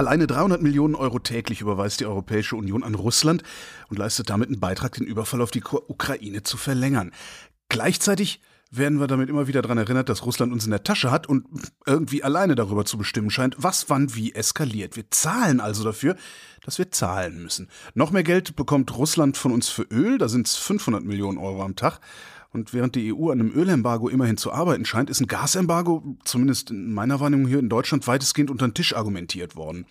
Alleine 300 Millionen Euro täglich überweist die Europäische Union an Russland und leistet damit einen Beitrag, den Überfall auf die Ukraine zu verlängern. Gleichzeitig werden wir damit immer wieder daran erinnert, dass Russland uns in der Tasche hat und irgendwie alleine darüber zu bestimmen scheint, was wann wie eskaliert. Wir zahlen also dafür, dass wir zahlen müssen. Noch mehr Geld bekommt Russland von uns für Öl, da sind es 500 Millionen Euro am Tag. Und während die EU an einem Ölembargo immerhin zu arbeiten scheint, ist ein Gasembargo, zumindest in meiner Wahrnehmung hier in Deutschland, weitestgehend unter den Tisch argumentiert worden.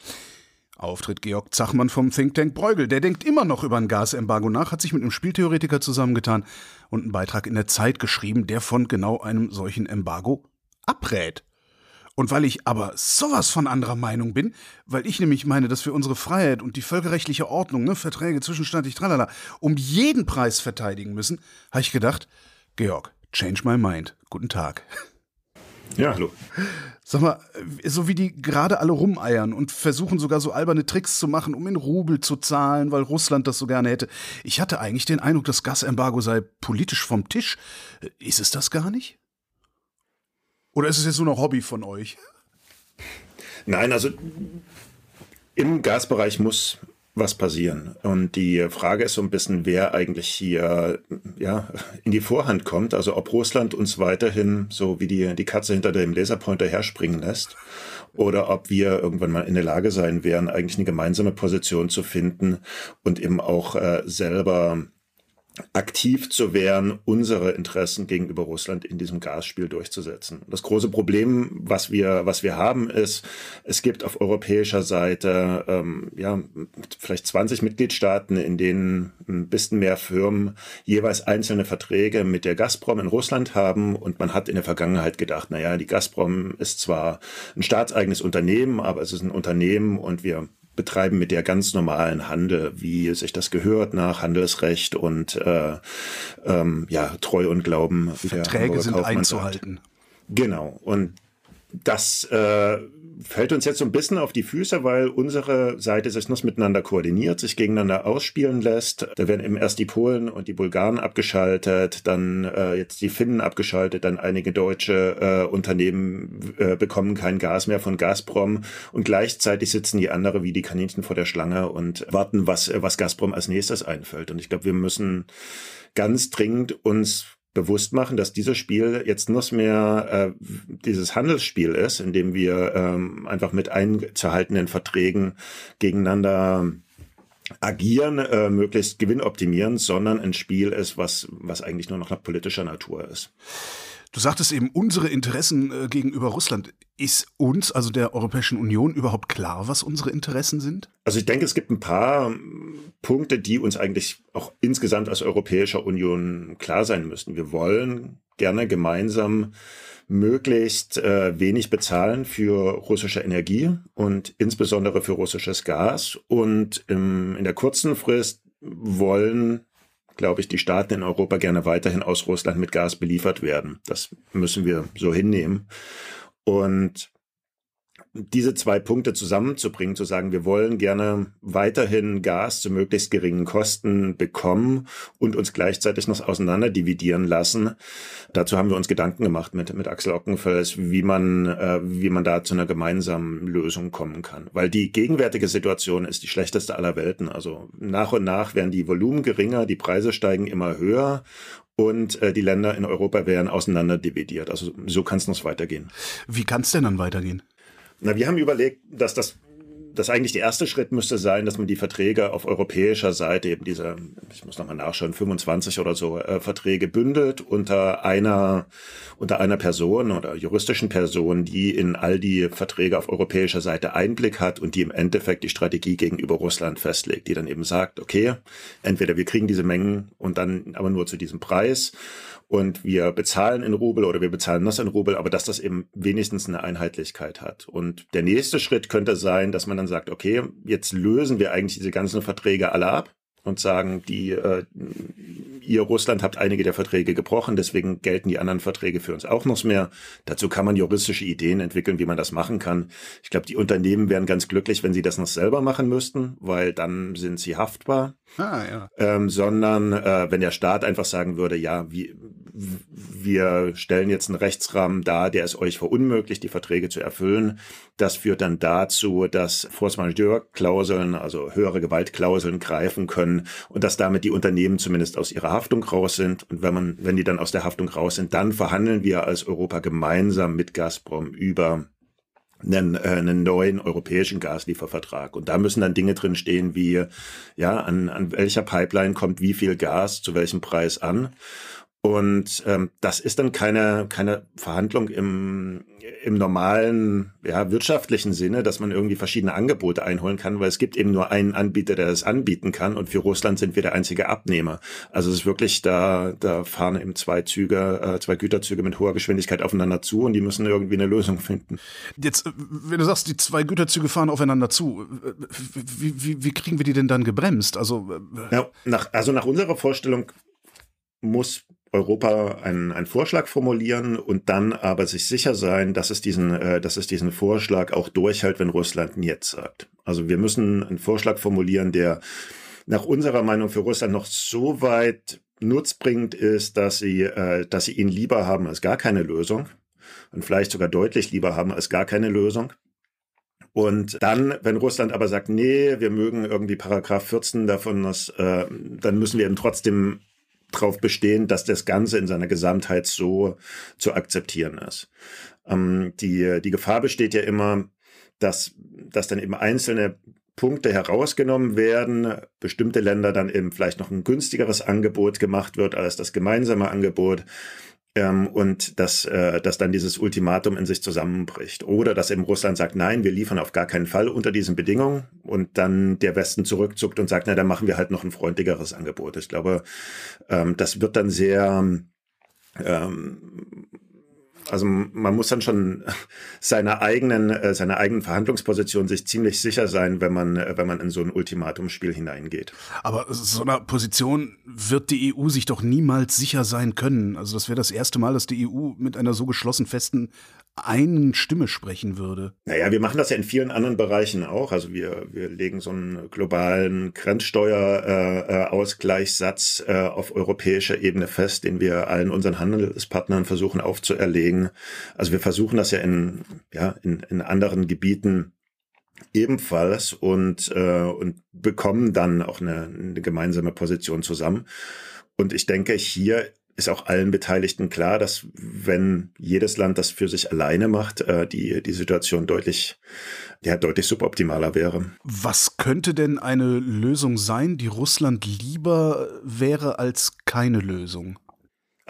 Auftritt Georg Zachmann vom Think Tank Bruegel. Der denkt immer noch über ein Gasembargo nach, hat sich mit einem Spieltheoretiker zusammengetan und einen Beitrag in der Zeit geschrieben, der von genau einem solchen Embargo abrät. Und weil ich aber sowas von anderer Meinung bin, weil ich nämlich meine, dass wir unsere Freiheit und die völkerrechtliche Ordnung, ne, Verträge zwischenstaatlich, tralala, um jeden Preis verteidigen müssen, habe ich gedacht, Georg, change my mind. Guten Tag. Ja, hallo. Sag mal, so wie die gerade alle rumeiern und versuchen sogar so alberne Tricks zu machen, um in Rubel zu zahlen, weil Russland das so gerne hätte. Ich hatte eigentlich den Eindruck, das Gasembargo sei politisch vom Tisch. Ist es das gar nicht? Oder ist es jetzt nur noch Hobby von euch? Nein, also im Gasbereich muss was passieren. Und die Frage ist so ein bisschen, wer eigentlich hier ja, in die Vorhand kommt. Also ob Russland uns weiterhin so wie die, die Katze hinter dem Laserpointer herspringen lässt oder ob wir irgendwann mal in der Lage sein werden, eigentlich eine gemeinsame Position zu finden und eben auch äh, selber aktiv zu wehren, unsere Interessen gegenüber Russland in diesem Gasspiel durchzusetzen. Das große Problem, was wir, was wir haben, ist, es gibt auf europäischer Seite ähm, ja vielleicht 20 Mitgliedstaaten, in denen ein bisschen mehr Firmen jeweils einzelne Verträge mit der Gazprom in Russland haben und man hat in der Vergangenheit gedacht, naja, die Gazprom ist zwar ein staatseigenes Unternehmen, aber es ist ein Unternehmen und wir betreiben mit der ganz normalen Handel, wie sich das gehört nach Handelsrecht und äh, ähm, ja Treu und Glauben. Verträge sind einzuhalten. Genau und das äh, fällt uns jetzt so ein bisschen auf die Füße, weil unsere Seite sich noch miteinander koordiniert, sich gegeneinander ausspielen lässt. Da werden eben erst die Polen und die Bulgaren abgeschaltet, dann äh, jetzt die Finnen abgeschaltet, dann einige deutsche äh, Unternehmen äh, bekommen kein Gas mehr von Gazprom und gleichzeitig sitzen die andere wie die Kaninchen vor der Schlange und warten, was, was Gazprom als nächstes einfällt. Und ich glaube, wir müssen ganz dringend uns bewusst machen, dass dieses Spiel jetzt noch mehr äh, dieses Handelsspiel ist, in dem wir ähm, einfach mit einzuhaltenden Verträgen gegeneinander agieren, äh, möglichst Gewinn optimieren, sondern ein Spiel ist, was, was eigentlich nur noch nach politischer Natur ist. Du sagtest eben, unsere Interessen äh, gegenüber Russland. Ist uns, also der Europäischen Union, überhaupt klar, was unsere Interessen sind? Also ich denke, es gibt ein paar Punkte, die uns eigentlich auch insgesamt als Europäischer Union klar sein müssen. Wir wollen gerne gemeinsam möglichst äh, wenig bezahlen für russische Energie und insbesondere für russisches Gas. Und im, in der kurzen Frist wollen glaube ich, die Staaten in Europa gerne weiterhin aus Russland mit Gas beliefert werden. Das müssen wir so hinnehmen. Und diese zwei Punkte zusammenzubringen, zu sagen, wir wollen gerne weiterhin Gas zu möglichst geringen Kosten bekommen und uns gleichzeitig noch auseinander dividieren lassen. Dazu haben wir uns Gedanken gemacht mit, mit Axel Ockenfels, wie man, äh, wie man da zu einer gemeinsamen Lösung kommen kann. Weil die gegenwärtige Situation ist die schlechteste aller Welten. Also nach und nach werden die Volumen geringer, die Preise steigen immer höher und äh, die Länder in Europa werden auseinander dividiert. Also so kann es noch weitergehen. Wie kann es denn dann weitergehen? Na, wir haben überlegt, dass das dass eigentlich der erste Schritt müsste sein, dass man die Verträge auf europäischer Seite, eben diese, ich muss nochmal nachschauen, 25 oder so äh, Verträge bündelt unter einer, unter einer Person oder juristischen Person, die in all die Verträge auf europäischer Seite Einblick hat und die im Endeffekt die Strategie gegenüber Russland festlegt, die dann eben sagt, okay, entweder wir kriegen diese Mengen und dann aber nur zu diesem Preis und wir bezahlen in Rubel oder wir bezahlen das in Rubel, aber dass das eben wenigstens eine Einheitlichkeit hat. Und der nächste Schritt könnte sein, dass man dann sagt, okay, jetzt lösen wir eigentlich diese ganzen Verträge alle ab und sagen, die, äh, ihr Russland habt einige der Verträge gebrochen, deswegen gelten die anderen Verträge für uns auch noch mehr. Dazu kann man juristische Ideen entwickeln, wie man das machen kann. Ich glaube, die Unternehmen wären ganz glücklich, wenn sie das noch selber machen müssten, weil dann sind sie haftbar. Ah, ja. ähm, sondern äh, wenn der Staat einfach sagen würde, ja, wie, wir stellen jetzt einen Rechtsrahmen dar, der es euch verunmöglicht, die Verträge zu erfüllen. Das führt dann dazu, dass Force Majeure-Klauseln, also höhere Gewaltklauseln greifen können und dass damit die Unternehmen zumindest aus ihrer Haftung raus sind. Und wenn man, wenn die dann aus der Haftung raus sind, dann verhandeln wir als Europa gemeinsam mit Gazprom über einen, äh, einen neuen europäischen Gasliefervertrag. Und da müssen dann Dinge drin stehen wie, ja, an, an welcher Pipeline kommt wie viel Gas zu welchem Preis an. Und ähm, das ist dann keine, keine Verhandlung im, im normalen ja, wirtschaftlichen Sinne, dass man irgendwie verschiedene Angebote einholen kann, weil es gibt eben nur einen Anbieter, der das anbieten kann. Und für Russland sind wir der einzige Abnehmer. Also es ist wirklich, da, da fahren eben zwei Züge, äh, zwei Güterzüge mit hoher Geschwindigkeit aufeinander zu und die müssen irgendwie eine Lösung finden. Jetzt, äh, wenn du sagst, die zwei Güterzüge fahren aufeinander zu, äh, wie, wie, wie kriegen wir die denn dann gebremst? Also, äh, ja, nach, also nach unserer Vorstellung muss Europa einen, einen Vorschlag formulieren und dann aber sich sicher sein, dass es diesen, äh, dass es diesen Vorschlag auch durchhält, wenn Russland Jetzt sagt. Also wir müssen einen Vorschlag formulieren, der nach unserer Meinung für Russland noch so weit nutzbringend ist, dass sie, äh, dass sie ihn lieber haben als gar keine Lösung und vielleicht sogar deutlich lieber haben als gar keine Lösung. Und dann, wenn Russland aber sagt, nee, wir mögen irgendwie Paragraph 14 davon, dass, äh, dann müssen wir eben trotzdem darauf bestehen, dass das Ganze in seiner Gesamtheit so zu akzeptieren ist. Ähm, die, die Gefahr besteht ja immer, dass, dass dann eben einzelne Punkte herausgenommen werden, bestimmte Länder dann eben vielleicht noch ein günstigeres Angebot gemacht wird als das gemeinsame Angebot ähm, und dass, äh, dass dann dieses Ultimatum in sich zusammenbricht. Oder dass eben Russland sagt, nein, wir liefern auf gar keinen Fall unter diesen Bedingungen und dann der Westen zurückzuckt und sagt, na, dann machen wir halt noch ein freundlicheres Angebot. Ich glaube, ähm, das wird dann sehr ähm, also man muss dann schon seiner eigenen, äh, seiner eigenen Verhandlungsposition sich ziemlich sicher sein, wenn man, äh, wenn man in so ein Ultimatumspiel hineingeht. Aber so einer Position wird die EU sich doch niemals sicher sein können. Also das wäre das erste Mal, dass die EU mit einer so geschlossen festen einen Stimme sprechen würde. Naja, wir machen das ja in vielen anderen Bereichen auch. Also wir, wir legen so einen globalen Grenzsteuerausgleichssatz äh, äh, auf europäischer Ebene fest, den wir allen unseren Handelspartnern versuchen aufzuerlegen. Also wir versuchen das ja in, ja, in, in anderen Gebieten ebenfalls und, äh, und bekommen dann auch eine, eine gemeinsame Position zusammen. Und ich denke, hier ist auch allen Beteiligten klar, dass wenn jedes Land das für sich alleine macht, äh, die, die Situation deutlich, ja, deutlich suboptimaler wäre. Was könnte denn eine Lösung sein, die Russland lieber wäre als keine Lösung?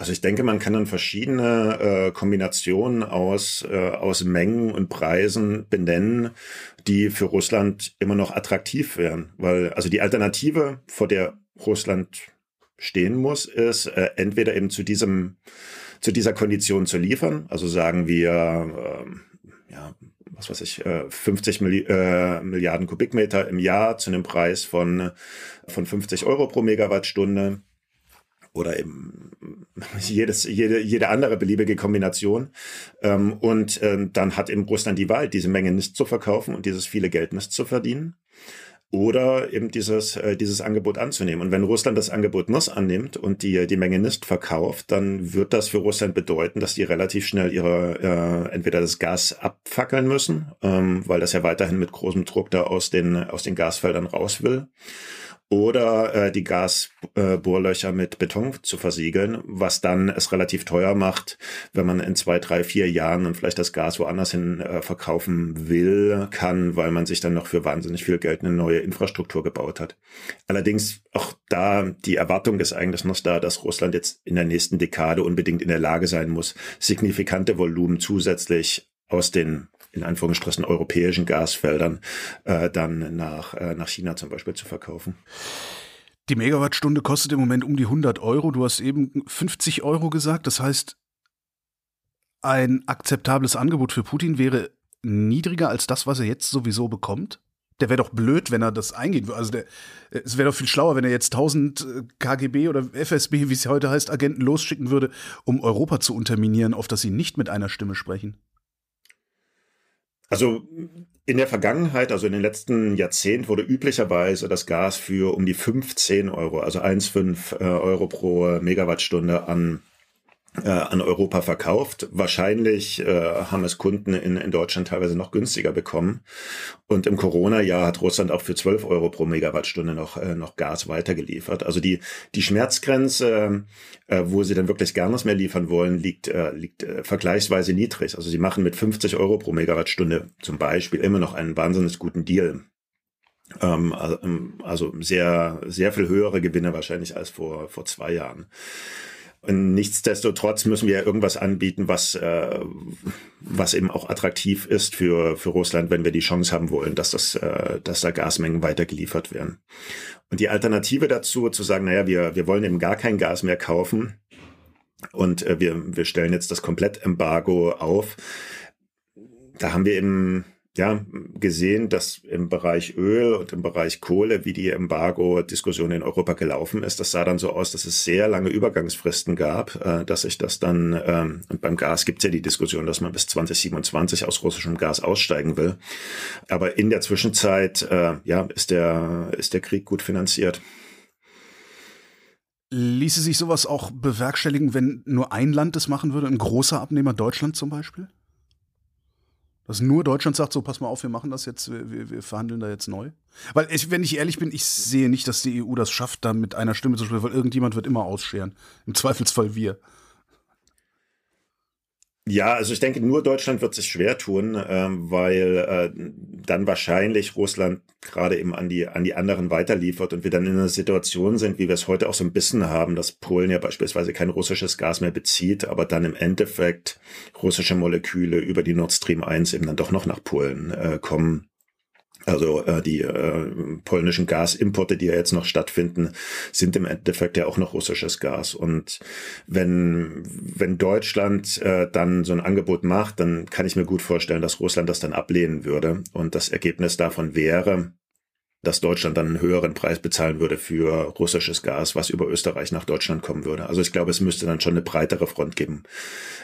Also ich denke, man kann dann verschiedene äh, Kombinationen aus, äh, aus Mengen und Preisen benennen, die für Russland immer noch attraktiv wären. Weil also die Alternative, vor der Russland stehen muss, ist äh, entweder eben zu diesem zu dieser Kondition zu liefern, also sagen wir äh, ja was weiß ich, 50 äh, Milli äh, Milliarden Kubikmeter im Jahr zu einem Preis von, von 50 Euro pro Megawattstunde. Oder eben jedes, jede, jede andere beliebige Kombination. Ähm, und ähm, dann hat eben Russland die Wahl, diese Menge nicht zu verkaufen und dieses viele Geld nicht zu verdienen oder eben dieses, äh, dieses Angebot anzunehmen. Und wenn Russland das Angebot NUS annimmt und die, die Menge NIST verkauft, dann wird das für Russland bedeuten, dass die relativ schnell ihre äh, entweder das Gas abfackeln müssen, ähm, weil das ja weiterhin mit großem Druck da aus den, aus den Gasfeldern raus will oder äh, die Gasbohrlöcher äh, mit Beton zu versiegeln, was dann es relativ teuer macht, wenn man in zwei, drei, vier Jahren dann vielleicht das Gas woanders hin äh, verkaufen will, kann, weil man sich dann noch für wahnsinnig viel Geld eine neue Infrastruktur gebaut hat. Allerdings auch da die Erwartung ist eigentlich noch da, dass Russland jetzt in der nächsten Dekade unbedingt in der Lage sein muss, signifikante Volumen zusätzlich aus den in Anführungsstrichen europäischen Gasfeldern äh, dann nach, äh, nach China zum Beispiel zu verkaufen. Die Megawattstunde kostet im Moment um die 100 Euro. Du hast eben 50 Euro gesagt. Das heißt, ein akzeptables Angebot für Putin wäre niedriger als das, was er jetzt sowieso bekommt? Der wäre doch blöd, wenn er das eingehen würde. Also der, es wäre doch viel schlauer, wenn er jetzt 1000 äh, KGB oder FSB, wie es heute heißt, Agenten losschicken würde, um Europa zu unterminieren, auf das sie nicht mit einer Stimme sprechen. Also in der Vergangenheit, also in den letzten Jahrzehnten, wurde üblicherweise das Gas für um die 15 Euro, also 1,5 äh, Euro pro Megawattstunde an an Europa verkauft. Wahrscheinlich äh, haben es Kunden in, in Deutschland teilweise noch günstiger bekommen. Und im Corona-Jahr hat Russland auch für 12 Euro pro Megawattstunde noch, äh, noch Gas weitergeliefert. Also die, die Schmerzgrenze, äh, wo sie dann wirklich gar nichts mehr liefern wollen, liegt, äh, liegt äh, vergleichsweise niedrig. Also sie machen mit 50 Euro pro Megawattstunde zum Beispiel immer noch einen wahnsinnig guten Deal. Ähm, also sehr, sehr viel höhere Gewinne wahrscheinlich als vor, vor zwei Jahren. Und nichtsdestotrotz müssen wir irgendwas anbieten, was, äh, was eben auch attraktiv ist für, für Russland, wenn wir die Chance haben wollen, dass, das, äh, dass da Gasmengen weitergeliefert werden. Und die Alternative dazu, zu sagen, naja, wir, wir wollen eben gar kein Gas mehr kaufen und äh, wir, wir stellen jetzt das Komplettembargo auf, da haben wir eben ja, gesehen, dass im Bereich Öl und im Bereich Kohle, wie die Embargo-Diskussion in Europa gelaufen ist, das sah dann so aus, dass es sehr lange Übergangsfristen gab, äh, dass sich das dann, ähm, und beim Gas gibt es ja die Diskussion, dass man bis 2027 aus russischem Gas aussteigen will. Aber in der Zwischenzeit, äh, ja, ist der, ist der Krieg gut finanziert. Ließe sich sowas auch bewerkstelligen, wenn nur ein Land das machen würde, ein großer Abnehmer Deutschland zum Beispiel? Dass nur Deutschland sagt, so pass mal auf, wir machen das jetzt, wir, wir verhandeln da jetzt neu. Weil, ich, wenn ich ehrlich bin, ich sehe nicht, dass die EU das schafft, da mit einer Stimme zu sprechen, weil irgendjemand wird immer ausscheren. Im Zweifelsfall wir. Ja, also ich denke, nur Deutschland wird sich schwer tun, ähm, weil äh, dann wahrscheinlich Russland gerade eben an die, an die anderen weiterliefert und wir dann in einer Situation sind, wie wir es heute auch so ein bisschen haben, dass Polen ja beispielsweise kein russisches Gas mehr bezieht, aber dann im Endeffekt russische Moleküle über die Nord Stream 1 eben dann doch noch nach Polen äh, kommen. Also äh, die äh, polnischen Gasimporte, die ja jetzt noch stattfinden, sind im Endeffekt ja auch noch russisches Gas. Und wenn, wenn Deutschland äh, dann so ein Angebot macht, dann kann ich mir gut vorstellen, dass Russland das dann ablehnen würde. Und das Ergebnis davon wäre, dass Deutschland dann einen höheren Preis bezahlen würde für russisches Gas, was über Österreich nach Deutschland kommen würde. Also ich glaube, es müsste dann schon eine breitere Front geben.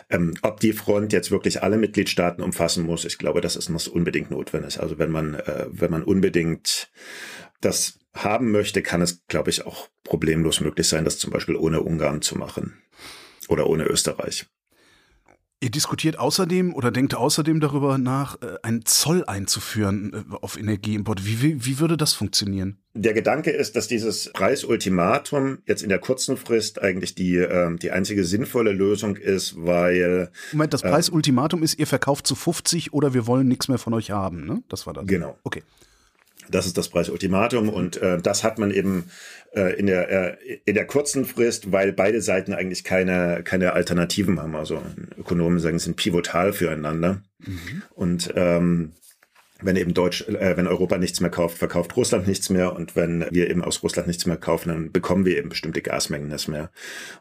Ähm, ob die Front jetzt wirklich alle Mitgliedstaaten umfassen muss, ich glaube, das ist noch unbedingt notwendig. Also wenn man, äh, wenn man unbedingt das haben möchte, kann es, glaube ich, auch problemlos möglich sein, das zum Beispiel ohne Ungarn zu machen oder ohne Österreich. Ihr diskutiert außerdem oder denkt außerdem darüber nach, äh, einen Zoll einzuführen äh, auf Energieimport. Wie, wie, wie würde das funktionieren? Der Gedanke ist, dass dieses Preisultimatum jetzt in der kurzen Frist eigentlich die, äh, die einzige sinnvolle Lösung ist, weil. Moment, das Preisultimatum äh, ist, ihr verkauft zu 50 oder wir wollen nichts mehr von euch haben, ne? Das war das. Genau. Okay. Das ist das Preisultimatum und äh, das hat man eben äh, in, der, äh, in der kurzen Frist, weil beide Seiten eigentlich keine, keine Alternativen haben. Also Ökonomen sagen, sind pivotal füreinander. Mhm. Und ähm, wenn eben Deutsch, äh, wenn Europa nichts mehr kauft, verkauft Russland nichts mehr und wenn wir eben aus Russland nichts mehr kaufen, dann bekommen wir eben bestimmte Gasmengen nicht mehr.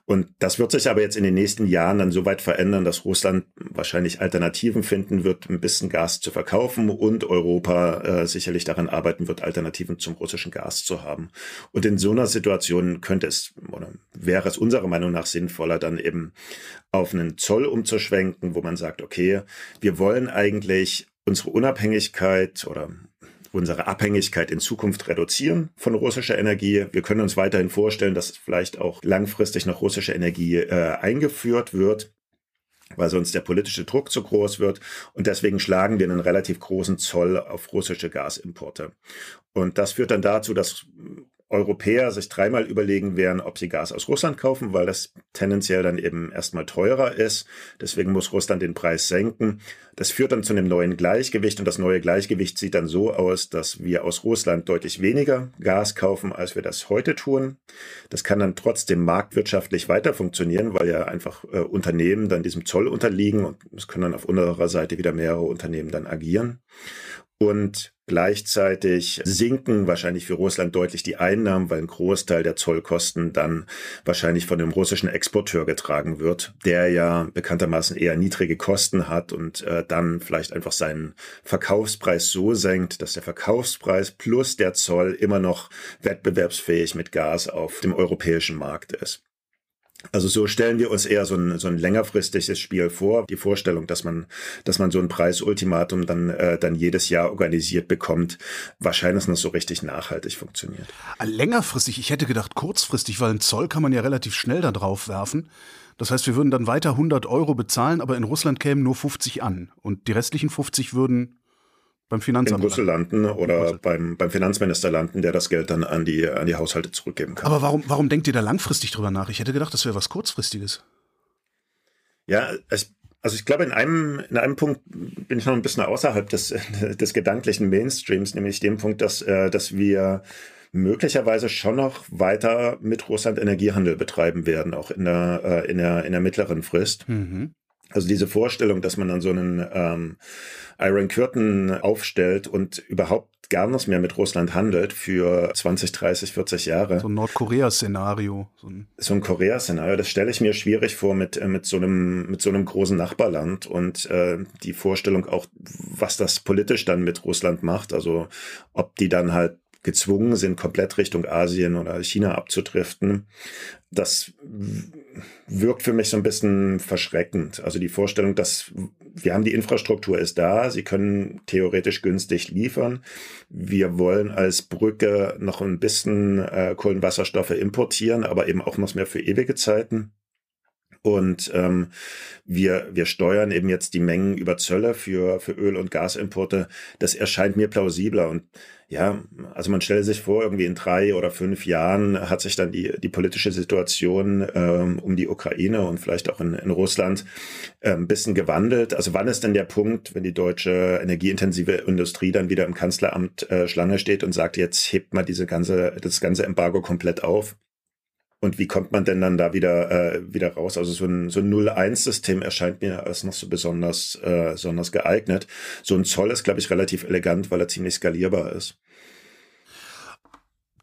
Und das wird sich aber jetzt in den nächsten Jahren dann so weit verändern, dass Russland wahrscheinlich Alternativen finden wird, ein bisschen Gas zu verkaufen und Europa äh, sicherlich daran arbeiten wird, Alternativen zum russischen Gas zu haben. Und in so einer Situation könnte es oder wäre es unserer Meinung nach sinnvoller, dann eben auf einen Zoll umzuschwenken, wo man sagt, okay, wir wollen eigentlich unsere Unabhängigkeit oder unsere Abhängigkeit in Zukunft reduzieren von russischer Energie. Wir können uns weiterhin vorstellen, dass vielleicht auch langfristig noch russische Energie äh, eingeführt wird weil sonst der politische Druck zu groß wird. Und deswegen schlagen wir einen relativ großen Zoll auf russische Gasimporte. Und das führt dann dazu, dass Europäer sich dreimal überlegen werden, ob sie Gas aus Russland kaufen, weil das tendenziell dann eben erstmal teurer ist. Deswegen muss Russland den Preis senken. Das führt dann zu einem neuen Gleichgewicht und das neue Gleichgewicht sieht dann so aus, dass wir aus Russland deutlich weniger Gas kaufen, als wir das heute tun. Das kann dann trotzdem marktwirtschaftlich weiter funktionieren, weil ja einfach äh, Unternehmen dann diesem Zoll unterliegen und es können dann auf unserer Seite wieder mehrere Unternehmen dann agieren. Und Gleichzeitig sinken wahrscheinlich für Russland deutlich die Einnahmen, weil ein Großteil der Zollkosten dann wahrscheinlich von dem russischen Exporteur getragen wird, der ja bekanntermaßen eher niedrige Kosten hat und äh, dann vielleicht einfach seinen Verkaufspreis so senkt, dass der Verkaufspreis plus der Zoll immer noch wettbewerbsfähig mit Gas auf dem europäischen Markt ist. Also so stellen wir uns eher so ein, so ein längerfristiges Spiel vor. Die Vorstellung, dass man, dass man so ein Preisultimatum dann, äh, dann jedes Jahr organisiert bekommt, wahrscheinlich noch so richtig nachhaltig funktioniert. Ah, längerfristig, ich hätte gedacht kurzfristig, weil ein Zoll kann man ja relativ schnell da drauf werfen. Das heißt, wir würden dann weiter 100 Euro bezahlen, aber in Russland kämen nur 50 an. Und die restlichen 50 würden beim Finanzamt. In Brüssel landen oder Brüssel. Beim, beim Finanzminister landen, der das Geld dann an die, an die Haushalte zurückgeben kann. Aber warum, warum denkt ihr da langfristig drüber nach? Ich hätte gedacht, das wäre was Kurzfristiges. Ja, es, also ich glaube, in einem, in einem Punkt bin ich noch ein bisschen außerhalb des, des gedanklichen Mainstreams, nämlich dem Punkt, dass, äh, dass wir möglicherweise schon noch weiter mit Russland Energiehandel betreiben werden, auch in der, äh, in der, in der mittleren Frist. Mhm. Also diese Vorstellung, dass man dann so einen ähm, Iron Curtain aufstellt und überhaupt gar nicht mehr mit Russland handelt für 20, 30, 40 Jahre. So ein Nordkorea-Szenario. So ein, so ein Korea-Szenario, das stelle ich mir schwierig vor mit, äh, mit, so einem, mit so einem großen Nachbarland und äh, die Vorstellung auch, was das politisch dann mit Russland macht. Also ob die dann halt gezwungen sind, komplett Richtung Asien oder China abzudriften. Das wirkt für mich so ein bisschen verschreckend. Also die Vorstellung, dass wir haben die Infrastruktur ist da, sie können theoretisch günstig liefern. Wir wollen als Brücke noch ein bisschen äh, Kohlenwasserstoffe importieren, aber eben auch noch mehr für ewige Zeiten. Und ähm, wir, wir steuern eben jetzt die Mengen über Zölle für, für Öl- und Gasimporte. Das erscheint mir plausibler. Und ja, also man stelle sich vor, irgendwie in drei oder fünf Jahren hat sich dann die, die politische Situation ähm, um die Ukraine und vielleicht auch in, in Russland äh, ein bisschen gewandelt. Also wann ist denn der Punkt, wenn die deutsche energieintensive Industrie dann wieder im Kanzleramt äh, Schlange steht und sagt, jetzt hebt mal diese ganze, das ganze Embargo komplett auf? Und wie kommt man denn dann da wieder, äh, wieder raus? Also so ein, so ein 0-1-System erscheint mir als noch so besonders, äh, besonders geeignet. So ein Zoll ist, glaube ich, relativ elegant, weil er ziemlich skalierbar ist.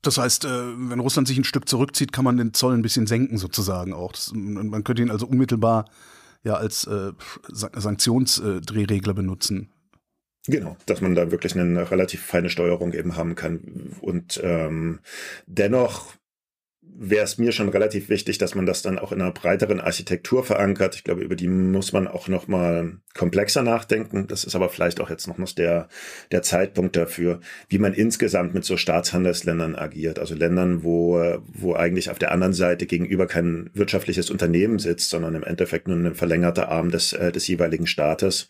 Das heißt, äh, wenn Russland sich ein Stück zurückzieht, kann man den Zoll ein bisschen senken sozusagen auch. Das, man könnte ihn also unmittelbar ja als äh, Sanktionsdrehregler benutzen. Genau, dass man da wirklich eine relativ feine Steuerung eben haben kann und ähm, dennoch wäre es mir schon relativ wichtig, dass man das dann auch in einer breiteren Architektur verankert. Ich glaube, über die muss man auch noch mal komplexer nachdenken. Das ist aber vielleicht auch jetzt noch mal der, der Zeitpunkt dafür, wie man insgesamt mit so Staatshandelsländern agiert. Also Ländern, wo, wo eigentlich auf der anderen Seite gegenüber kein wirtschaftliches Unternehmen sitzt, sondern im Endeffekt nur ein verlängerter Arm des, äh, des jeweiligen Staates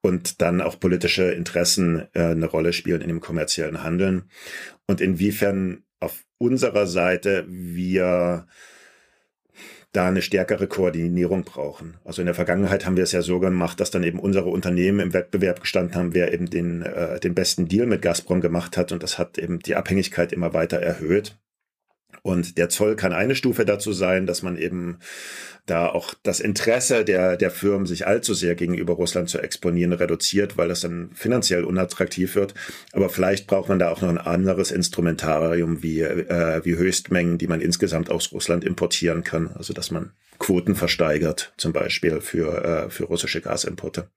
und dann auch politische Interessen äh, eine Rolle spielen in dem kommerziellen Handeln. Und inwiefern auf unserer Seite wir da eine stärkere Koordinierung brauchen. Also in der Vergangenheit haben wir es ja so gemacht, dass dann eben unsere Unternehmen im Wettbewerb gestanden haben, wer eben den, äh, den besten Deal mit Gazprom gemacht hat und das hat eben die Abhängigkeit immer weiter erhöht. Und der Zoll kann eine Stufe dazu sein, dass man eben da auch das Interesse der, der Firmen, sich allzu sehr gegenüber Russland zu exponieren, reduziert, weil das dann finanziell unattraktiv wird. Aber vielleicht braucht man da auch noch ein anderes Instrumentarium wie, äh, wie Höchstmengen, die man insgesamt aus Russland importieren kann. Also dass man Quoten versteigert, zum Beispiel für, äh, für russische Gasimporte.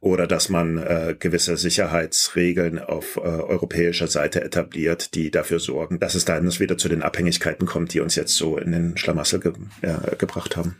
Oder dass man äh, gewisse Sicherheitsregeln auf äh, europäischer Seite etabliert, die dafür sorgen, dass es dann wieder zu den Abhängigkeiten kommt, die uns jetzt so in den Schlamassel ge äh, gebracht haben.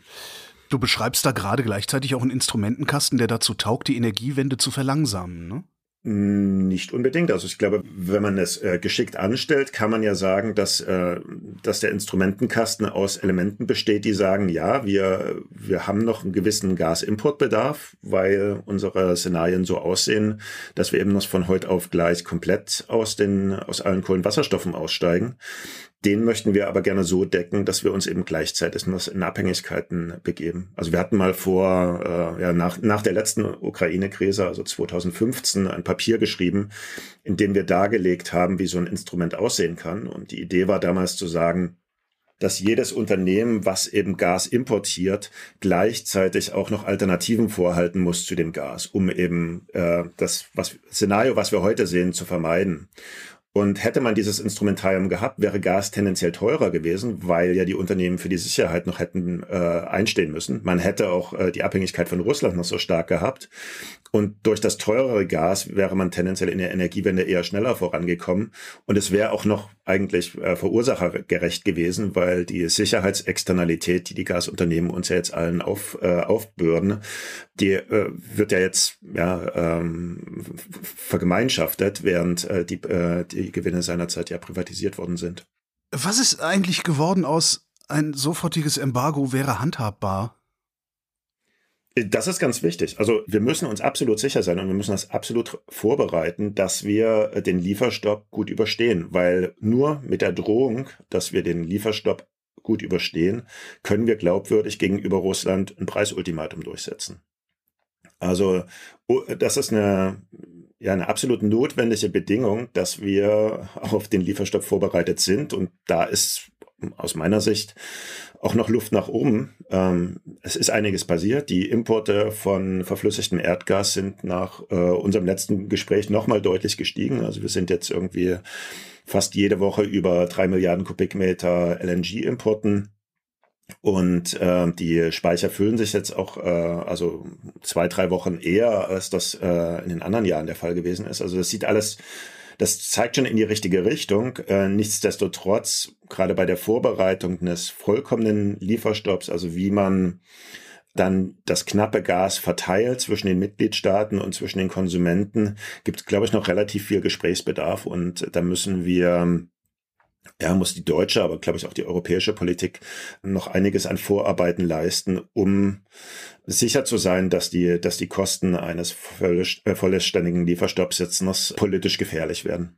Du beschreibst da gerade gleichzeitig auch einen Instrumentenkasten, der dazu taugt, die Energiewende zu verlangsamen, ne? Nicht unbedingt. Also ich glaube, wenn man es äh, geschickt anstellt, kann man ja sagen, dass, äh, dass der Instrumentenkasten aus Elementen besteht, die sagen, ja, wir, wir haben noch einen gewissen Gasimportbedarf, weil unsere Szenarien so aussehen, dass wir eben noch von heute auf gleich komplett aus den, aus allen Kohlenwasserstoffen aussteigen. Den möchten wir aber gerne so decken, dass wir uns eben gleichzeitig in Abhängigkeiten begeben. Also wir hatten mal vor, äh, ja, nach, nach der letzten Ukraine-Krise, also 2015, ein Papier geschrieben, in dem wir dargelegt haben, wie so ein Instrument aussehen kann. Und die Idee war damals zu sagen, dass jedes Unternehmen, was eben Gas importiert, gleichzeitig auch noch Alternativen vorhalten muss zu dem Gas, um eben äh, das was, Szenario, was wir heute sehen, zu vermeiden. Und hätte man dieses Instrumentarium gehabt, wäre Gas tendenziell teurer gewesen, weil ja die Unternehmen für die Sicherheit noch hätten äh, einstehen müssen. Man hätte auch äh, die Abhängigkeit von Russland noch so stark gehabt. Und durch das teurere Gas wäre man tendenziell in der Energiewende eher schneller vorangekommen. Und es wäre auch noch eigentlich äh, verursachergerecht gewesen, weil die Sicherheitsexternalität, die die Gasunternehmen uns ja jetzt allen auf, äh, aufbürden, die äh, wird ja jetzt ja, ähm, vergemeinschaftet, während äh, die, äh, die Gewinne seinerzeit ja privatisiert worden sind. Was ist eigentlich geworden aus ein sofortiges Embargo wäre handhabbar? Das ist ganz wichtig. Also wir müssen uns absolut sicher sein und wir müssen das absolut vorbereiten, dass wir den Lieferstopp gut überstehen, weil nur mit der Drohung, dass wir den Lieferstopp gut überstehen, können wir glaubwürdig gegenüber Russland ein Preisultimatum durchsetzen. Also oh, das ist eine, ja, eine absolut notwendige Bedingung, dass wir auf den Lieferstopp vorbereitet sind. Und da ist aus meiner Sicht auch noch Luft nach oben. Ähm, es ist einiges passiert. Die Importe von verflüssigtem Erdgas sind nach äh, unserem letzten Gespräch nochmal deutlich gestiegen. Also wir sind jetzt irgendwie fast jede Woche über drei Milliarden Kubikmeter LNG-Importen. Und äh, die Speicher füllen sich jetzt auch, äh, also zwei, drei Wochen eher, als das äh, in den anderen Jahren der Fall gewesen ist. Also das sieht alles das zeigt schon in die richtige Richtung. Äh, nichtsdestotrotz, gerade bei der Vorbereitung eines vollkommenen Lieferstopps, also wie man dann das knappe Gas verteilt zwischen den Mitgliedstaaten und zwischen den Konsumenten, gibt es, glaube ich, noch relativ viel Gesprächsbedarf. Und da müssen wir ja, muss die deutsche, aber glaube ich auch die europäische Politik noch einiges an Vorarbeiten leisten, um sicher zu sein, dass die, dass die Kosten eines äh, vollständigen Lieferstopps jetzt noch politisch gefährlich werden.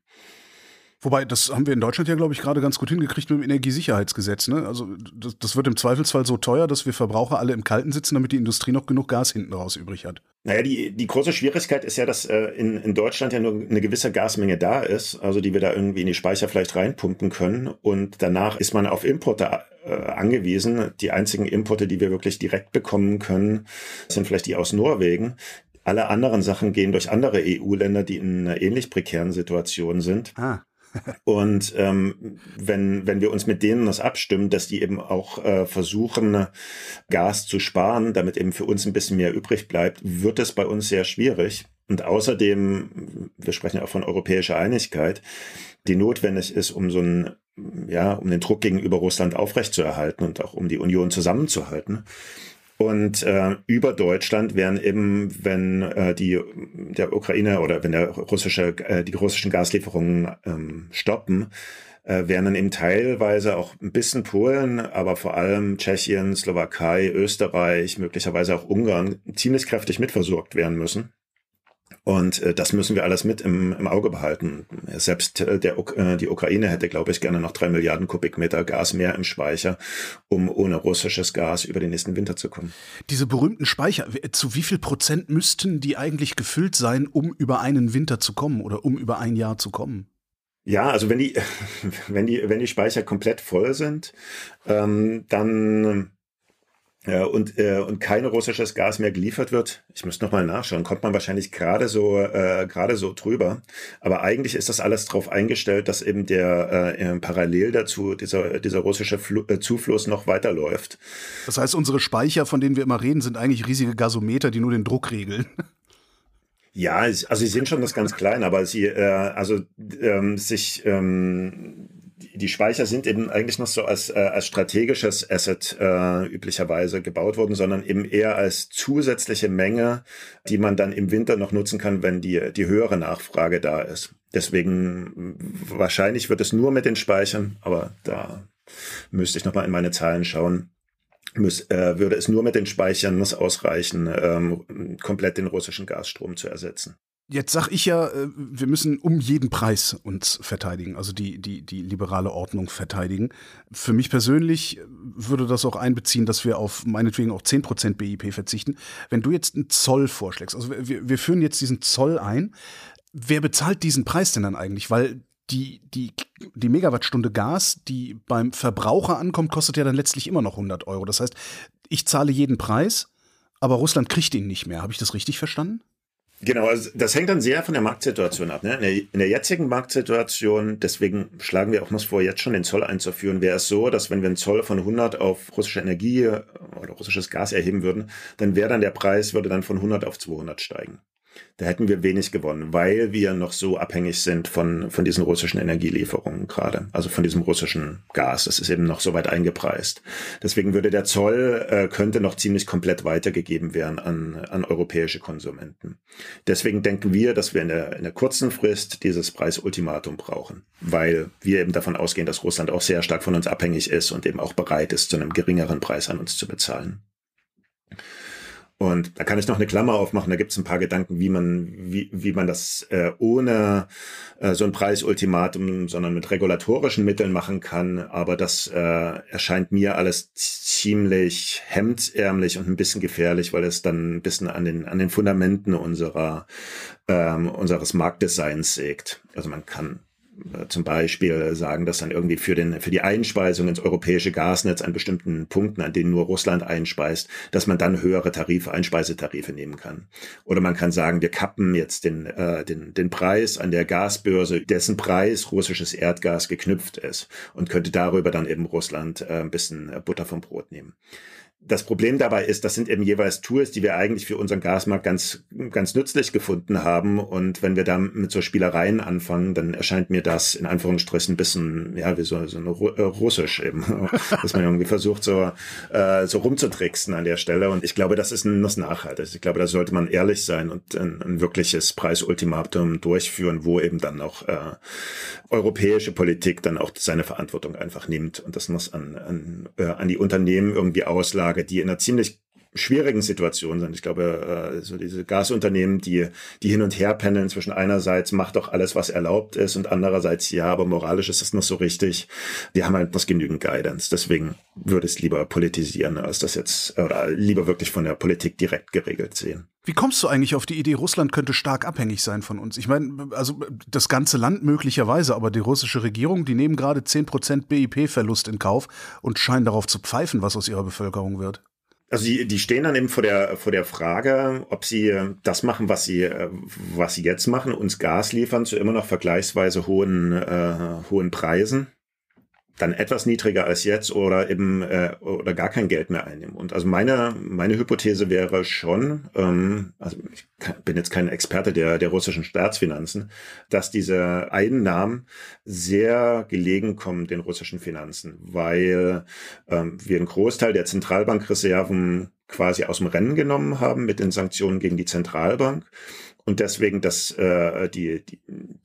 Wobei, das haben wir in Deutschland ja, glaube ich, gerade ganz gut hingekriegt mit dem Energiesicherheitsgesetz. Ne? Also das, das, wird im Zweifelsfall so teuer, dass wir Verbraucher alle im Kalten sitzen, damit die Industrie noch genug Gas hinten raus übrig hat. Naja, die, die große Schwierigkeit ist ja, dass äh, in, in Deutschland ja nur eine gewisse Gasmenge da ist, also die wir da irgendwie in die Speicher vielleicht reinpumpen können. Und danach ist man auf Importe äh, angewiesen. Die einzigen Importe, die wir wirklich direkt bekommen können, sind vielleicht die aus Norwegen. Alle anderen Sachen gehen durch andere EU-Länder, die in einer ähnlich prekären Situation sind. Ah. Und ähm, wenn, wenn wir uns mit denen das abstimmen, dass die eben auch äh, versuchen, Gas zu sparen, damit eben für uns ein bisschen mehr übrig bleibt, wird es bei uns sehr schwierig. Und außerdem, wir sprechen ja auch von europäischer Einigkeit, die notwendig ist, um so ein ja, um den Druck gegenüber Russland aufrechtzuerhalten und auch um die Union zusammenzuhalten. Und äh, über Deutschland werden eben, wenn äh, die der Ukraine oder wenn der russische äh, die russischen Gaslieferungen ähm, stoppen, äh, werden dann eben teilweise auch ein bisschen Polen, aber vor allem Tschechien, Slowakei, Österreich, möglicherweise auch Ungarn ziemlich kräftig mitversorgt werden müssen. Und äh, das müssen wir alles mit im, im Auge behalten. Selbst äh, der, äh, die Ukraine hätte, glaube ich, gerne noch drei Milliarden Kubikmeter Gas mehr im Speicher, um ohne russisches Gas über den nächsten Winter zu kommen. Diese berühmten Speicher, zu wie viel Prozent müssten die eigentlich gefüllt sein, um über einen Winter zu kommen oder um über ein Jahr zu kommen? Ja, also wenn die, wenn die, wenn die Speicher komplett voll sind, ähm, dann äh, und, äh, und kein russisches Gas mehr geliefert wird, ich müsste nochmal nachschauen, kommt man wahrscheinlich gerade so, äh, gerade so drüber. Aber eigentlich ist das alles darauf eingestellt, dass eben der äh, parallel dazu dieser, dieser russische Fl äh, Zufluss noch weiterläuft. Das heißt, unsere Speicher, von denen wir immer reden, sind eigentlich riesige Gasometer, die nur den Druck regeln. Ja, also sie sind schon das ganz klein, aber sie, äh, also ähm, sich ähm, die Speicher sind eben eigentlich noch so als, äh, als strategisches Asset äh, üblicherweise gebaut worden, sondern eben eher als zusätzliche Menge, die man dann im Winter noch nutzen kann, wenn die, die höhere Nachfrage da ist. Deswegen wahrscheinlich wird es nur mit den Speichern, aber da müsste ich nochmal in meine Zahlen schauen. Müß, äh, würde es nur mit den Speichern muss ausreichen, ähm, komplett den russischen Gasstrom zu ersetzen. Jetzt sag ich ja, äh, wir müssen um jeden Preis uns verteidigen, also die, die, die liberale Ordnung verteidigen. Für mich persönlich würde das auch einbeziehen, dass wir auf meinetwegen auch 10% BIP verzichten. Wenn du jetzt einen Zoll vorschlägst, also wir, wir führen jetzt diesen Zoll ein, wer bezahlt diesen Preis denn dann eigentlich? Weil die, die, die Megawattstunde Gas, die beim Verbraucher ankommt, kostet ja dann letztlich immer noch 100 Euro. Das heißt, ich zahle jeden Preis, aber Russland kriegt ihn nicht mehr. Habe ich das richtig verstanden? Genau, also das hängt dann sehr von der Marktsituation ab. Ne? In, der, in, der, jetzigen Marktsituation, deswegen schlagen wir auch noch vor, jetzt schon den Zoll einzuführen, wäre es so, dass wenn wir einen Zoll von 100 auf russische Energie oder russisches Gas erheben würden, dann wäre dann der Preis, würde dann von 100 auf 200 steigen da hätten wir wenig gewonnen, weil wir noch so abhängig sind von, von diesen russischen Energielieferungen gerade, also von diesem russischen Gas. Das ist eben noch so weit eingepreist. Deswegen würde der Zoll, äh, könnte noch ziemlich komplett weitergegeben werden an, an europäische Konsumenten. Deswegen denken wir, dass wir in der, in der kurzen Frist dieses Preisultimatum brauchen, weil wir eben davon ausgehen, dass Russland auch sehr stark von uns abhängig ist und eben auch bereit ist, zu einem geringeren Preis an uns zu bezahlen. Und da kann ich noch eine Klammer aufmachen, da gibt es ein paar Gedanken, wie man, wie, wie man das äh, ohne äh, so ein Preisultimatum, sondern mit regulatorischen Mitteln machen kann. Aber das äh, erscheint mir alles ziemlich hemdsärmlich und ein bisschen gefährlich, weil es dann ein bisschen an den, an den Fundamenten unserer, ähm, unseres Marktdesigns sägt. Also man kann zum Beispiel sagen, dass dann irgendwie für, den, für die Einspeisung ins europäische Gasnetz an bestimmten Punkten, an denen nur Russland einspeist, dass man dann höhere Tarife, Einspeisetarife nehmen kann. Oder man kann sagen, wir kappen jetzt den, äh, den, den Preis an der Gasbörse, dessen Preis russisches Erdgas geknüpft ist und könnte darüber dann eben Russland äh, ein bisschen Butter vom Brot nehmen das Problem dabei ist, das sind eben jeweils Tools, die wir eigentlich für unseren Gasmarkt ganz, ganz nützlich gefunden haben. Und wenn wir da mit so Spielereien anfangen, dann erscheint mir das in Anführungsstrichen ein bisschen, ja, wie so, so eine äh, russisch eben, dass man irgendwie versucht, so, äh, so rumzutricksen an der Stelle. Und ich glaube, das ist ein, das nachhaltig. Ich glaube, da sollte man ehrlich sein und ein, ein wirkliches Preisultimatum durchführen, wo eben dann auch äh, europäische Politik dann auch seine Verantwortung einfach nimmt. Und das muss an, an, äh, an die Unternehmen irgendwie auslagern Lage, die in einer ziemlich schwierigen Situation sind. Ich glaube, äh, so diese Gasunternehmen, die, die hin und her pendeln zwischen einerseits macht doch alles, was erlaubt ist und andererseits ja, aber moralisch ist das noch so richtig. Die haben halt bloß genügend Guidance. Deswegen würde es lieber politisieren, als das jetzt, oder lieber wirklich von der Politik direkt geregelt sehen. Wie kommst du eigentlich auf die Idee, Russland könnte stark abhängig sein von uns? Ich meine, also das ganze Land möglicherweise, aber die russische Regierung, die nehmen gerade 10% BIP-Verlust in Kauf und scheinen darauf zu pfeifen, was aus ihrer Bevölkerung wird. Also die, die stehen dann eben vor der, vor der Frage, ob sie das machen, was sie, was sie jetzt machen, uns Gas liefern zu immer noch vergleichsweise hohen, äh, hohen Preisen dann etwas niedriger als jetzt oder eben äh, oder gar kein Geld mehr einnehmen. Und also meine meine Hypothese wäre schon, ähm, also ich bin jetzt kein Experte der der russischen Staatsfinanzen, dass diese Einnahmen sehr gelegen kommen den russischen Finanzen, weil ähm, wir einen Großteil der Zentralbankreserven quasi aus dem Rennen genommen haben mit den Sanktionen gegen die Zentralbank und deswegen, dass äh, die, die,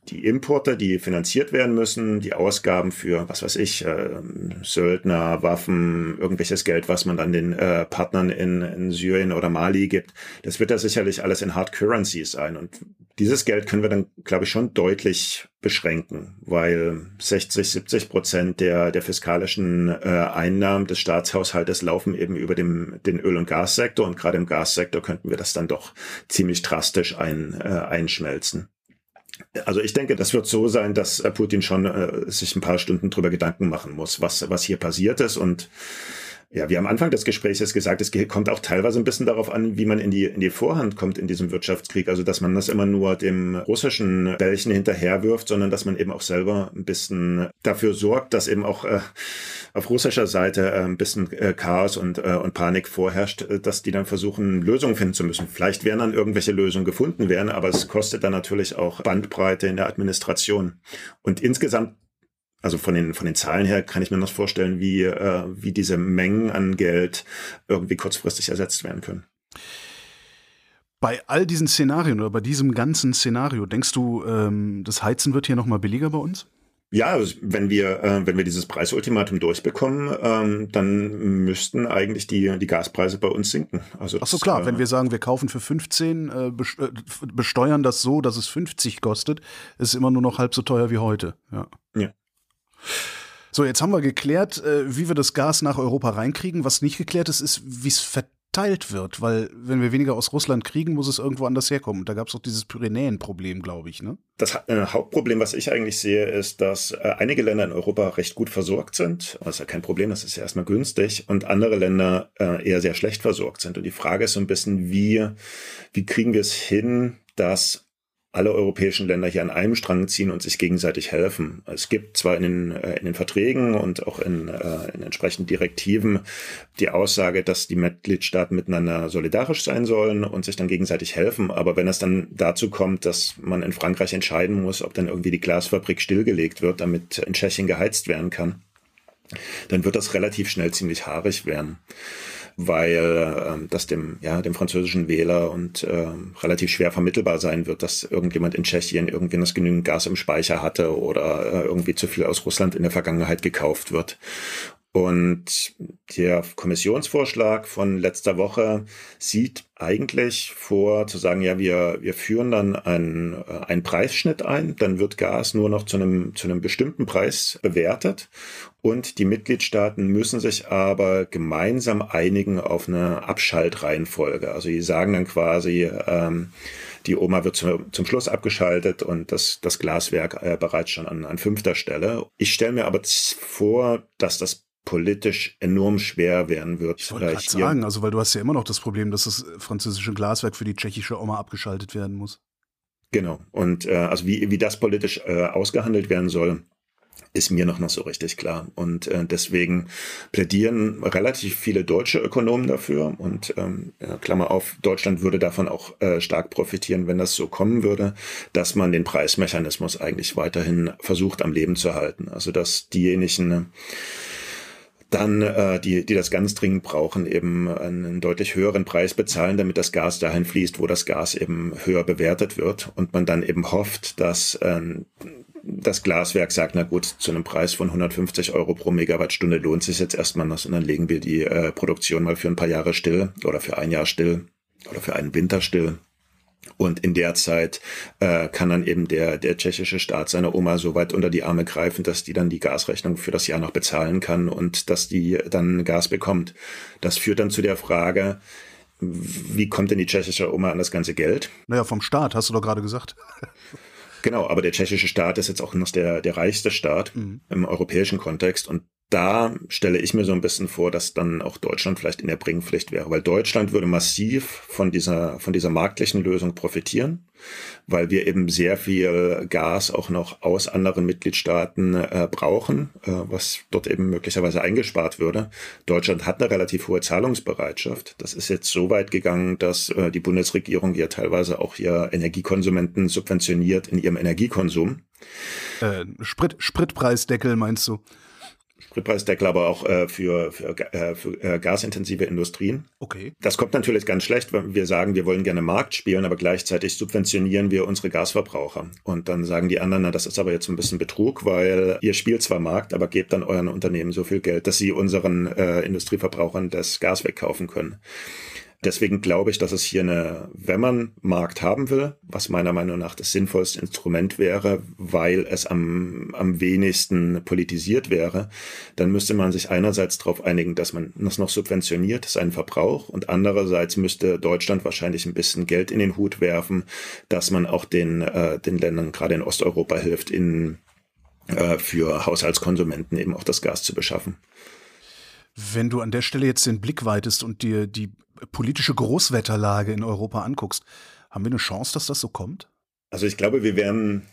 die Importe, die finanziert werden müssen, die Ausgaben für, was weiß ich, äh, Söldner, Waffen, irgendwelches Geld, was man dann den äh, Partnern in, in Syrien oder Mali gibt, das wird ja sicherlich alles in Hard Currency sein. Und dieses Geld können wir dann, glaube ich, schon deutlich beschränken, weil 60, 70 Prozent der, der fiskalischen äh, Einnahmen des Staatshaushaltes laufen eben über dem, den Öl- und Gassektor und gerade im Gassektor könnten wir das dann doch ziemlich drastisch ein, äh, einschmelzen. Also ich denke, das wird so sein, dass äh, Putin schon äh, sich ein paar Stunden drüber Gedanken machen muss, was, was hier passiert ist und ja, haben am Anfang des Gesprächs gesagt, es kommt auch teilweise ein bisschen darauf an, wie man in die, in die Vorhand kommt in diesem Wirtschaftskrieg. Also, dass man das immer nur dem russischen Bällchen hinterherwirft, sondern dass man eben auch selber ein bisschen dafür sorgt, dass eben auch äh, auf russischer Seite äh, ein bisschen äh, Chaos und, äh, und Panik vorherrscht, äh, dass die dann versuchen, Lösungen finden zu müssen. Vielleicht werden dann irgendwelche Lösungen gefunden werden, aber es kostet dann natürlich auch Bandbreite in der Administration. Und insgesamt also von den, von den Zahlen her kann ich mir das vorstellen, wie, äh, wie diese Mengen an Geld irgendwie kurzfristig ersetzt werden können. Bei all diesen Szenarien oder bei diesem ganzen Szenario, denkst du, ähm, das Heizen wird hier nochmal billiger bei uns? Ja, also wenn wir, äh, wenn wir dieses Preisultimatum durchbekommen, ähm, dann müssten eigentlich die, die Gaspreise bei uns sinken. Also Ach so, klar, äh, wenn wir sagen, wir kaufen für 15, äh, äh, besteuern das so, dass es 50 kostet, ist es immer nur noch halb so teuer wie heute. Ja. ja. So, jetzt haben wir geklärt, äh, wie wir das Gas nach Europa reinkriegen. Was nicht geklärt ist, ist, wie es verteilt wird, weil wenn wir weniger aus Russland kriegen, muss es irgendwo anders herkommen. da gab es auch dieses Pyrenäen-Problem, glaube ich. Ne? Das äh, Hauptproblem, was ich eigentlich sehe, ist, dass äh, einige Länder in Europa recht gut versorgt sind. Das ist ja kein Problem, das ist ja erstmal günstig. Und andere Länder äh, eher sehr schlecht versorgt sind. Und die Frage ist so ein bisschen, wie, wie kriegen wir es hin, dass alle europäischen Länder hier an einem Strang ziehen und sich gegenseitig helfen. Es gibt zwar in den, äh, in den Verträgen und auch in, äh, in entsprechenden Direktiven die Aussage, dass die Mitgliedstaaten miteinander solidarisch sein sollen und sich dann gegenseitig helfen. Aber wenn es dann dazu kommt, dass man in Frankreich entscheiden muss, ob dann irgendwie die Glasfabrik stillgelegt wird, damit in Tschechien geheizt werden kann, dann wird das relativ schnell ziemlich haarig werden weil ähm, das dem, ja, dem französischen Wähler und äh, relativ schwer vermittelbar sein wird, dass irgendjemand in Tschechien irgendwie das genügend Gas im Speicher hatte oder äh, irgendwie zu viel aus Russland in der Vergangenheit gekauft wird. Und der Kommissionsvorschlag von letzter Woche sieht eigentlich vor, zu sagen, ja, wir, wir führen dann einen, äh, einen Preisschnitt ein, dann wird Gas nur noch zu einem, zu einem bestimmten Preis bewertet und die Mitgliedstaaten müssen sich aber gemeinsam einigen auf eine Abschaltreihenfolge. Also die sagen dann quasi, ähm, die Oma wird zu, zum Schluss abgeschaltet und das, das Glaswerk äh, bereits schon an, an fünfter Stelle. Ich stelle mir aber vor, dass das politisch enorm schwer werden wird. Ich wollte gerade sagen, also weil du hast ja immer noch das Problem, dass das französische Glaswerk für die tschechische Oma abgeschaltet werden muss. Genau. Und äh, also wie, wie das politisch äh, ausgehandelt werden soll, ist mir noch nicht so richtig klar. Und äh, deswegen plädieren relativ viele deutsche Ökonomen dafür. Und ähm, Klammer auf, Deutschland würde davon auch äh, stark profitieren, wenn das so kommen würde, dass man den Preismechanismus eigentlich weiterhin versucht am Leben zu halten. Also dass diejenigen dann äh, die, die das ganz dringend brauchen, eben einen deutlich höheren Preis bezahlen, damit das Gas dahin fließt, wo das Gas eben höher bewertet wird und man dann eben hofft, dass äh, das Glaswerk sagt, na gut, zu einem Preis von 150 Euro pro Megawattstunde lohnt sich jetzt erstmal noch, und dann legen wir die äh, Produktion mal für ein paar Jahre still oder für ein Jahr still oder für einen Winter still. Und in der Zeit äh, kann dann eben der, der tschechische Staat seiner Oma so weit unter die Arme greifen, dass die dann die Gasrechnung für das Jahr noch bezahlen kann und dass die dann Gas bekommt. Das führt dann zu der Frage, wie kommt denn die tschechische Oma an das ganze Geld? Naja, vom Staat, hast du doch gerade gesagt. Genau, aber der tschechische Staat ist jetzt auch noch der, der reichste Staat mhm. im europäischen Kontext und da stelle ich mir so ein bisschen vor, dass dann auch Deutschland vielleicht in der Bringpflicht wäre, weil Deutschland würde massiv von dieser, von dieser marktlichen Lösung profitieren, weil wir eben sehr viel Gas auch noch aus anderen Mitgliedstaaten äh, brauchen, äh, was dort eben möglicherweise eingespart würde. Deutschland hat eine relativ hohe Zahlungsbereitschaft. Das ist jetzt so weit gegangen, dass äh, die Bundesregierung ja teilweise auch hier Energiekonsumenten subventioniert in ihrem Energiekonsum. Äh, Sprit, Spritpreisdeckel meinst du? Spritpreisdeckel, aber auch äh, für, für, äh, für äh, gasintensive Industrien. Okay. Das kommt natürlich ganz schlecht, wenn wir sagen, wir wollen gerne Markt spielen, aber gleichzeitig subventionieren wir unsere Gasverbraucher. Und dann sagen die anderen, na, das ist aber jetzt ein bisschen Betrug, weil ihr spielt zwar Markt, aber gebt dann euren Unternehmen so viel Geld, dass sie unseren äh, Industrieverbrauchern das Gas wegkaufen können. Deswegen glaube ich, dass es hier eine, wenn man Markt haben will, was meiner Meinung nach das sinnvollste Instrument wäre, weil es am, am wenigsten politisiert wäre, dann müsste man sich einerseits darauf einigen, dass man das noch subventioniert, seinen Verbrauch, und andererseits müsste Deutschland wahrscheinlich ein bisschen Geld in den Hut werfen, dass man auch den, äh, den Ländern gerade in Osteuropa hilft, in, äh, für Haushaltskonsumenten eben auch das Gas zu beschaffen. Wenn du an der Stelle jetzt den Blick weitest und dir die politische Großwetterlage in Europa anguckst, haben wir eine Chance, dass das so kommt? Also ich glaube, wir werden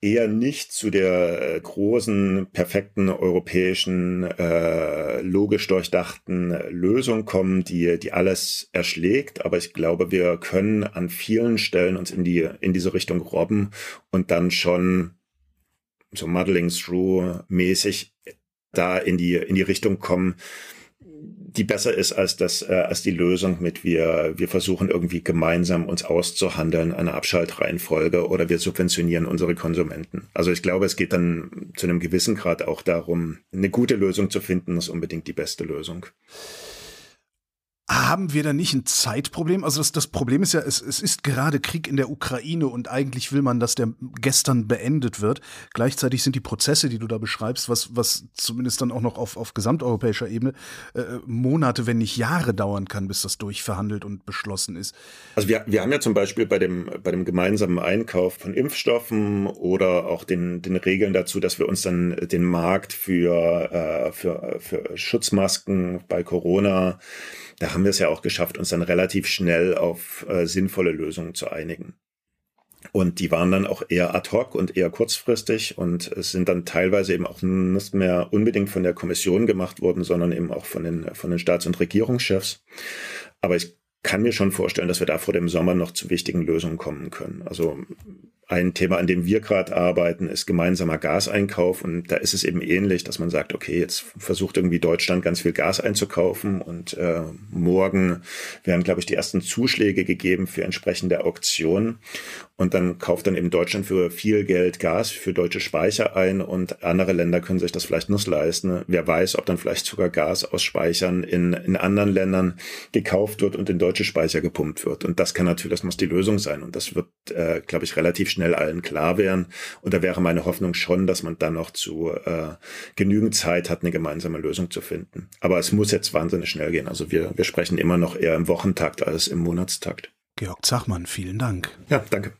eher nicht zu der äh, großen, perfekten europäischen, äh, logisch durchdachten Lösung kommen, die, die alles erschlägt. Aber ich glaube, wir können an vielen Stellen uns in die, in diese Richtung robben und dann schon so Muddling Through mäßig da in die, in die Richtung kommen, die besser ist als das, äh, als die Lösung mit wir, wir versuchen irgendwie gemeinsam uns auszuhandeln, eine Abschaltreihenfolge oder wir subventionieren unsere Konsumenten. Also ich glaube, es geht dann zu einem gewissen Grad auch darum, eine gute Lösung zu finden, ist unbedingt die beste Lösung. Haben wir da nicht ein Zeitproblem? Also das, das Problem ist ja, es, es ist gerade Krieg in der Ukraine und eigentlich will man, dass der gestern beendet wird. Gleichzeitig sind die Prozesse, die du da beschreibst, was, was zumindest dann auch noch auf, auf gesamteuropäischer Ebene äh, Monate, wenn nicht Jahre dauern kann, bis das durchverhandelt und beschlossen ist. Also wir, wir haben ja zum Beispiel bei dem, bei dem gemeinsamen Einkauf von Impfstoffen oder auch den, den Regeln dazu, dass wir uns dann den Markt für, äh, für, für Schutzmasken bei Corona da haben wir es ja auch geschafft, uns dann relativ schnell auf äh, sinnvolle Lösungen zu einigen. Und die waren dann auch eher ad hoc und eher kurzfristig und es sind dann teilweise eben auch nicht mehr unbedingt von der Kommission gemacht worden, sondern eben auch von den, von den Staats- und Regierungschefs. Aber ich kann mir schon vorstellen, dass wir da vor dem Sommer noch zu wichtigen Lösungen kommen können. Also ein Thema, an dem wir gerade arbeiten, ist gemeinsamer Gaseinkauf. Und da ist es eben ähnlich, dass man sagt, okay, jetzt versucht irgendwie Deutschland ganz viel Gas einzukaufen und äh, morgen werden, glaube ich, die ersten Zuschläge gegeben für entsprechende Auktionen. und dann kauft dann eben Deutschland für viel Geld Gas für deutsche Speicher ein und andere Länder können sich das vielleicht nicht leisten. Wer weiß, ob dann vielleicht sogar Gas aus Speichern in, in anderen Ländern gekauft wird und in deutsche Speicher gepumpt wird. Und das kann natürlich, das muss die Lösung sein. Und das wird, äh, glaube ich, relativ schnell allen klar werden. Und da wäre meine Hoffnung schon, dass man dann noch zu äh, genügend Zeit hat, eine gemeinsame Lösung zu finden. Aber es muss jetzt wahnsinnig schnell gehen. Also wir, wir sprechen immer noch eher im Wochentakt als im Monatstakt. Georg Zachmann, vielen Dank. Ja, danke.